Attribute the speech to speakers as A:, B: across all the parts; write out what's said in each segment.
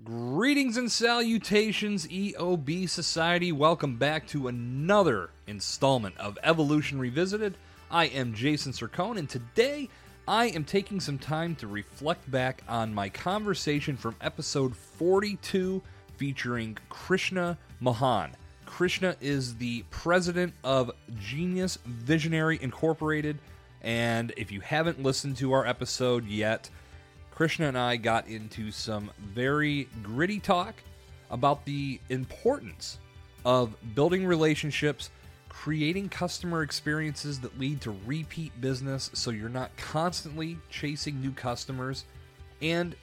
A: Greetings and salutations, EOB Society. Welcome back to another installment of Evolution Revisited. I am Jason Sircone, and today I am taking some time to reflect back on my conversation from episode 42 featuring Krishna Mohan. Krishna is the president of Genius Visionary Incorporated, and if you haven't listened to our episode yet, Krishna and I got into some very gritty talk about the importance of building relationships, creating customer experiences that lead to repeat business so you're not constantly chasing new customers, and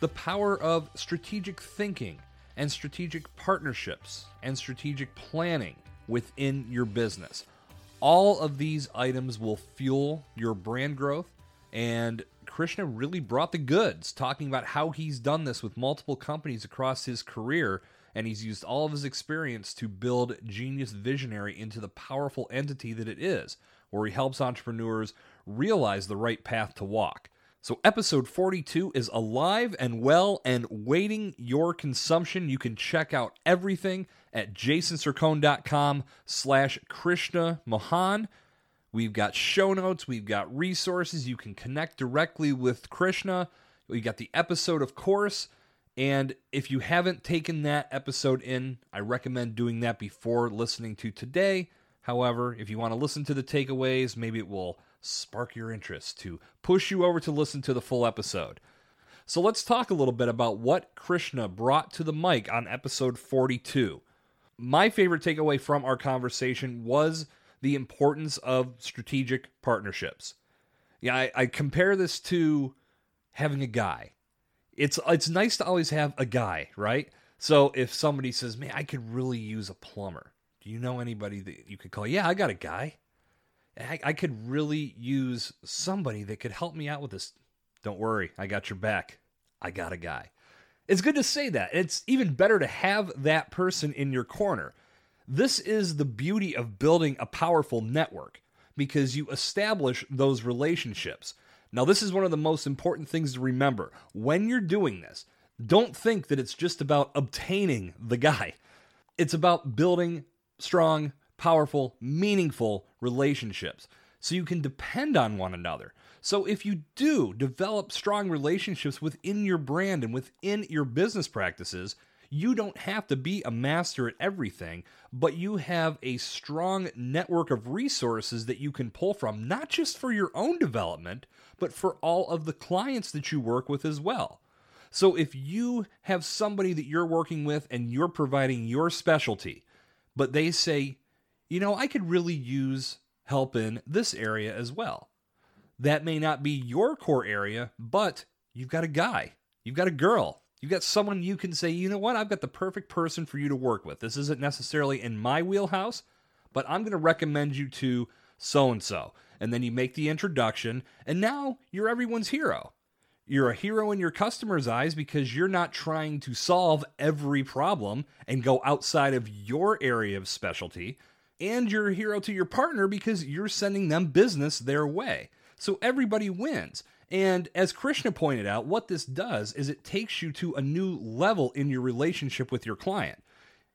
A: the power of strategic thinking and strategic partnerships and strategic planning within your business. All of these items will fuel your brand growth and Krishna really brought the goods, talking about how he's done this with multiple companies across his career, and he's used all of his experience to build Genius Visionary into the powerful entity that it is, where he helps entrepreneurs realize the right path to walk. So, episode 42 is alive and well and waiting your consumption. You can check out everything at jasonsircone.com slash Krishna Mohan. We've got show notes, we've got resources. You can connect directly with Krishna. We got the episode, of course. And if you haven't taken that episode in, I recommend doing that before listening to today. However, if you want to listen to the takeaways, maybe it will spark your interest to push you over to listen to the full episode. So let's talk a little bit about what Krishna brought to the mic on episode 42. My favorite takeaway from our conversation was the importance of strategic partnerships. Yeah, I, I compare this to having a guy. It's it's nice to always have a guy, right? So if somebody says, "Man, I could really use a plumber," do you know anybody that you could call? Yeah, I got a guy. I, I could really use somebody that could help me out with this. Don't worry, I got your back. I got a guy. It's good to say that. It's even better to have that person in your corner this is the beauty of building a powerful network because you establish those relationships. Now, this is one of the most important things to remember. When you're doing this, don't think that it's just about obtaining the guy. It's about building strong, powerful, meaningful relationships so you can depend on one another. So, if you do develop strong relationships within your brand and within your business practices, you don't have to be a master at everything, but you have a strong network of resources that you can pull from, not just for your own development, but for all of the clients that you work with as well. So if you have somebody that you're working with and you're providing your specialty, but they say, you know, I could really use help in this area as well. That may not be your core area, but you've got a guy, you've got a girl, You've got someone you can say, you know what, I've got the perfect person for you to work with. This isn't necessarily in my wheelhouse, but I'm going to recommend you to so and so. And then you make the introduction, and now you're everyone's hero. You're a hero in your customer's eyes because you're not trying to solve every problem and go outside of your area of specialty. And you're a hero to your partner because you're sending them business their way. So everybody wins. And as Krishna pointed out, what this does is it takes you to a new level in your relationship with your client.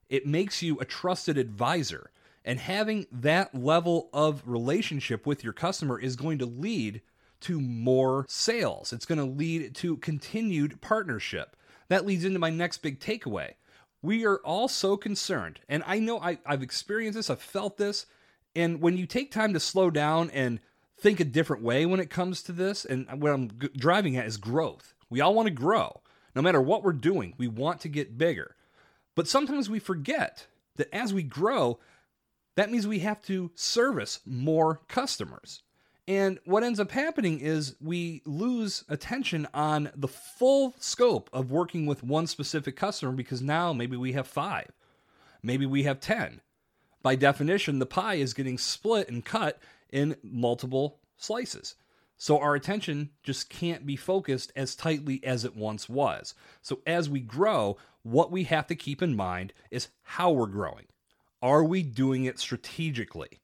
A: It makes you a trusted advisor. And having that level of relationship with your customer is going to lead to more sales. It's going to lead to continued partnership. That leads into my next big takeaway. We are all so concerned, and I know I, have experienced this, I've felt this. And when you take time to slow down and think a different way when it comes to this. And what I'm g- driving at is growth. We all want to grow. No matter what we're doing, we want to get bigger. But sometimes we forget that as we grow, that means we have to service more customers. And what ends up happening is we lose attention on the full scope of working with one specific customer because now maybe we have five, maybe we have 10. By definition, the pie is getting split and cut, in multiple slices. So our attention just can't be focused as tightly as it once was. So as we grow, what we have to keep in mind is how we're growing. Are we doing it strategically?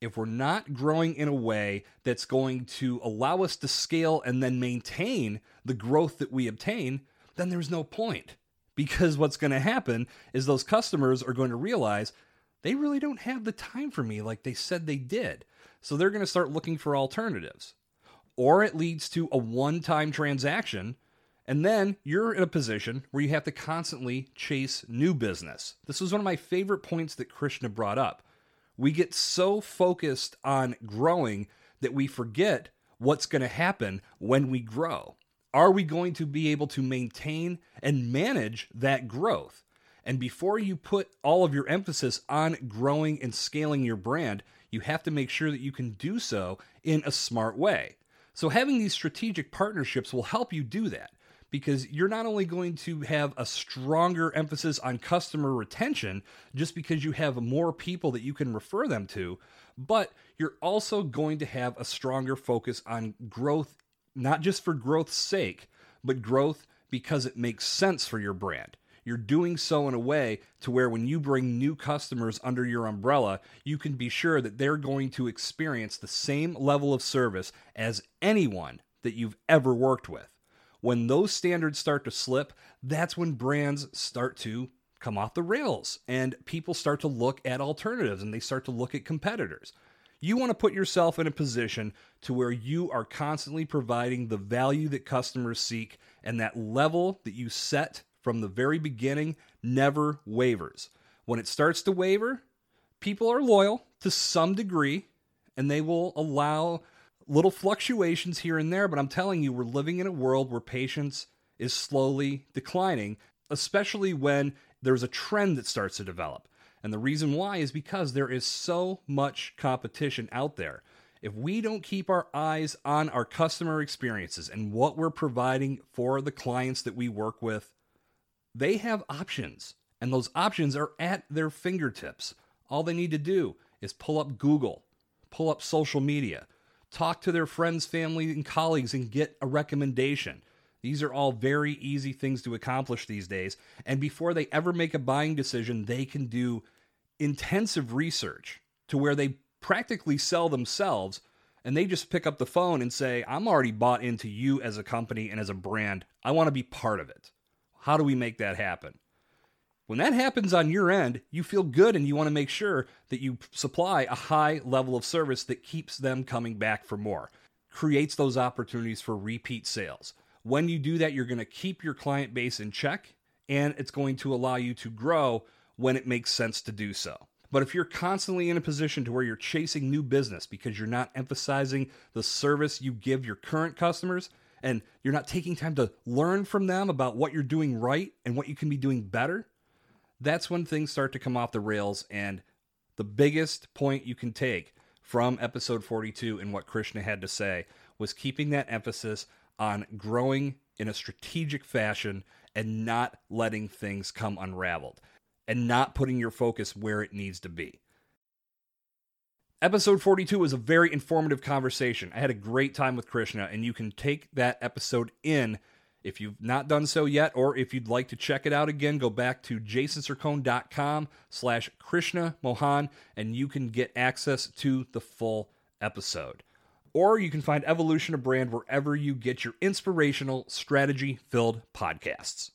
A: If we're not growing in a way that's going to allow us to scale and then maintain the growth that we obtain, then there's no point Because what's going to happen is those customers are going to realize they really don't have the time for me like they said they did. So they're going to start looking for alternatives. Or it leads to a one time transaction, and then you're in a position where you have to constantly chase new business. This was one of my favorite points that Krishna brought up. We get so focused on growing that we forget what's going to happen when we grow. Are we going to be able to maintain and manage that growth? And before you put all of your emphasis on growing and scaling your brand, you have to make sure that you can do so in a smart way. So, having these strategic partnerships will help you do that because you're not only going to have a stronger emphasis on customer retention just because you have more people that you can refer them to, but you're also going to have a stronger focus on growth, not just for growth's sake, but growth because it makes sense for your brand. You're doing so in a way to where when you bring new customers under your umbrella, you can be sure that they're going to experience the same level of service as anyone that you've ever worked with. When those standards start to slip, that's when brands start to come off the rails and people start to look at alternatives and they start to look at competitors. You want to put yourself in a position to where you are constantly providing the value that customers seek and that level that you set from the very beginning never wavers. When it starts to waver, people are loyal to some degree and they will allow little fluctuations here and there, but I'm telling you, we're living in a world where patience is slowly declining, especially when there's a trend that starts to develop. And the reason why is because there is so much competition out there. If we don't keep our eyes on our customer experiences and what we're providing for the clients that we work with, they have options, and those options are at their fingertips. All they need to do is pull up Google, pull up social media, talk to their friends, family, and colleagues, and get a recommendation. These are all very easy things to accomplish these days. And before they ever make a buying decision, they can do intensive research to where they practically sell themselves and they just pick up the phone and say, I'm already bought into you as a company and as a brand. I want to be part of it. How do we make that happen? When that happens on your end, you feel good and you want to make sure that you supply a high level of service that keeps them coming back for more, creates those opportunities for repeat sales. When you do that, you're going to keep your client base in check and it's going to allow you to grow when it makes sense to do so. But if you're constantly in a position to where you're chasing new business because you're not emphasizing the service you give your current customers and you're not taking time to learn from them about what you're doing right and what you can be doing better, that's when things start to come off the rails. And the biggest point you can take from episode 42 and what Krishna had to say was keeping that emphasis on growing in a strategic fashion and not letting things come unraveled and not putting your focus where it needs to be. Episode 42 was a very informative conversation. I had a great time with Krishna, and you can take that episode in if you've not done so yet, or if you'd like to check it out again, go back to jasonsircone.com slash Krishna Mohan, and you can get access to the full episode. Or you can find Evolution of Brand wherever you get your inspirational, strategy-filled podcasts.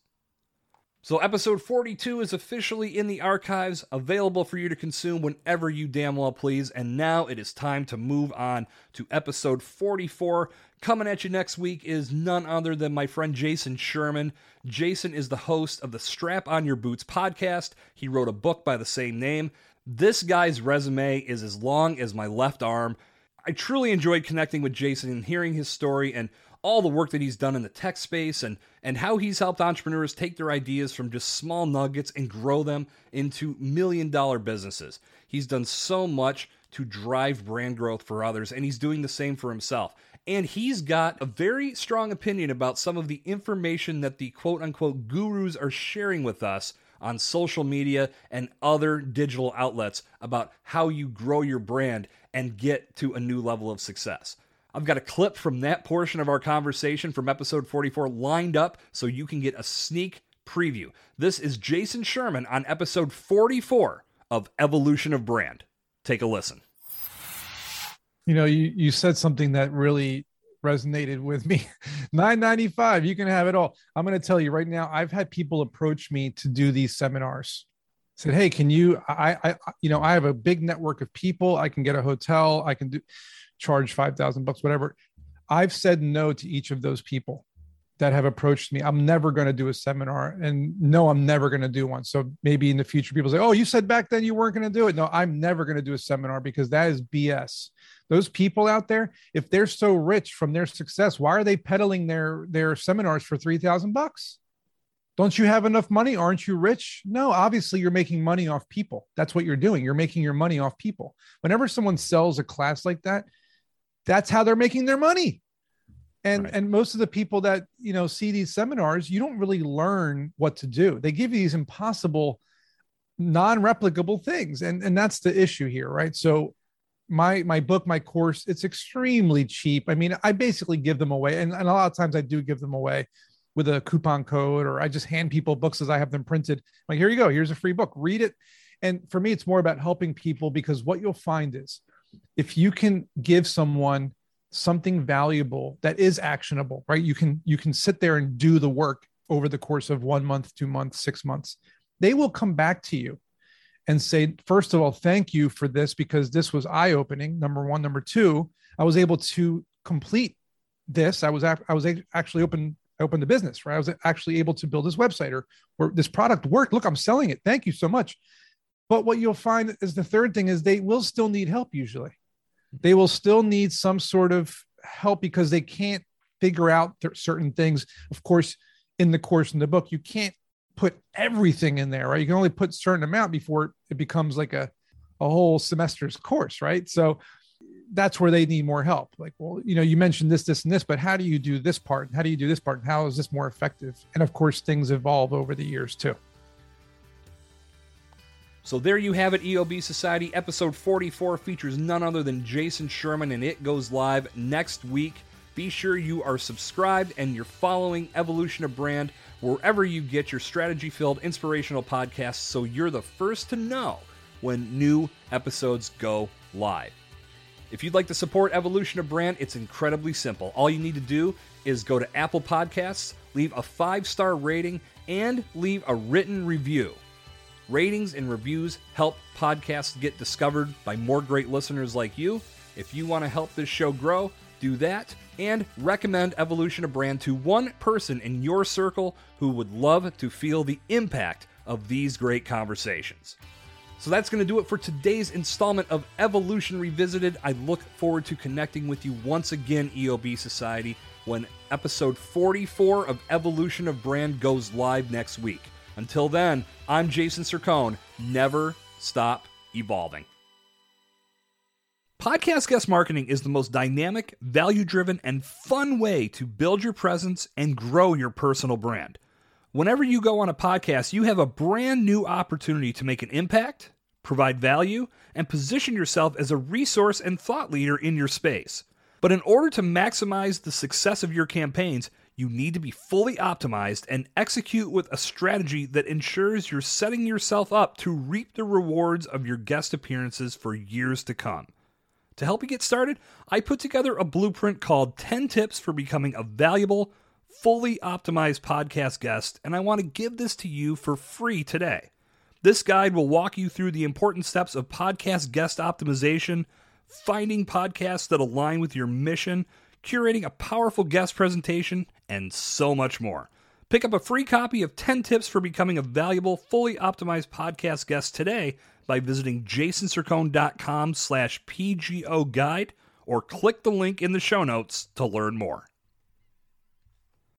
A: So, episode 42 is officially in the archives, available for you to consume whenever you damn well please. And now it is time to move on to episode 44. Coming at you next week is none other than my friend Jason Sherman. Jason is the host of the Strap on Your Boots podcast. He wrote a book by the same name. This guy's resume is as long as my left arm. I truly enjoyed connecting with Jason and hearing his story and all the work that he's done in the tech space and and how he's helped entrepreneurs take their ideas from just small nuggets and grow them into million dollar businesses. He's done so much to drive brand growth for others and he's doing the same for himself. And he's got a very strong opinion about some of the information that the quote unquote gurus are sharing with us on social media and other digital outlets about how you grow your brand and get to a new level of success. I've got a clip from that portion of our conversation from episode 44 lined up so you can get a sneak preview. This is Jason Sherman on episode 44 of Evolution of Brand. Take a listen.
B: You know, you, you said something that really resonated with me. 995, you can have it all. I'm going to tell you right now, I've had people approach me to do these seminars. Said, "Hey, can you I I you know, I have a big network of people. I can get a hotel, I can do charge 5,000 bucks whatever." I've said no to each of those people that have approached me. I'm never going to do a seminar and no, I'm never going to do one. So maybe in the future, people say, Oh, you said back then you weren't going to do it. No, I'm never going to do a seminar because that is BS. Those people out there, if they're so rich from their success, why are they peddling their, their seminars for 3000 bucks? Don't you have enough money? Aren't you rich? No, obviously you're making money off people. That's what you're doing. You're making your money off people. Whenever someone sells a class like that, that's how they're making their money and right. and most of the people that you know see these seminars you don't really learn what to do they give you these impossible non-replicable things and and that's the issue here right so my my book my course it's extremely cheap i mean i basically give them away and, and a lot of times i do give them away with a coupon code or i just hand people books as i have them printed. Like here you go here's a free book read it. And for me it's more about helping people because what you'll find is if you can give someone something valuable that is actionable right? You can you can sit there and do the work over the course of one month two months six months. They will come back to you and say first of all thank you for this because this was eye opening number one. Number two i was able to complete this. I was i was actually open I opened the business right i was actually able to build this website or, or this product worked look i'm selling it thank you so much but what you'll find is the third thing is they will still need help usually they will still need some sort of help because they can't figure out certain things. Of course, in the course in the book, you can't put everything in there, right? You can only put certain amount before it becomes like a, a whole semester's course, right? So that's where they need more help. Like, well, you know, you mentioned this, this, and this, but how do you do this part? How do you do this part? And how is this more effective? And of course, things evolve over the years too.
A: So there you have it, EOB Society. Episode 44 features none other than Jason Sherman, and it goes live next week. Be sure you are subscribed and you're following Evolution of Brand wherever you get your strategy filled inspirational podcasts so you're the first to know when new episodes go live. If you'd like to support Evolution of Brand, it's incredibly simple. All you need to do is go to Apple Podcasts, leave a five star rating, and leave a written review. Ratings and reviews help podcasts get discovered by more great listeners like you. If you want to help this show grow, do that and recommend Evolution of Brand to one person in your circle who would love to feel the impact of these great conversations. So that's going to do it for today's installment of Evolution Revisited. I look forward to connecting with you once again, EOB Society, when episode 44 of Evolution of Brand goes live next week. Until then, I'm Jason Sircone. Never stop evolving. Podcast guest marketing is the most dynamic, value driven, and fun way to build your presence and grow your personal brand. Whenever you go on a podcast, you have a brand new opportunity to make an impact, provide value, and position yourself as a resource and thought leader in your space. But in order to maximize the success of your campaigns, you need to be fully optimized and execute with a strategy that ensures you're setting yourself up to reap the rewards of your guest appearances for years to come. To help you get started, I put together a blueprint called 10 Tips for Becoming a Valuable, Fully Optimized Podcast Guest, and I want to give this to you for free today. This guide will walk you through the important steps of podcast guest optimization, finding podcasts that align with your mission, curating a powerful guest presentation, and so much more. Pick up a free copy of 10 tips for becoming a valuable, fully optimized podcast guest today by visiting jasonsircone.com slash pgo guide or click the link in the show notes to learn more.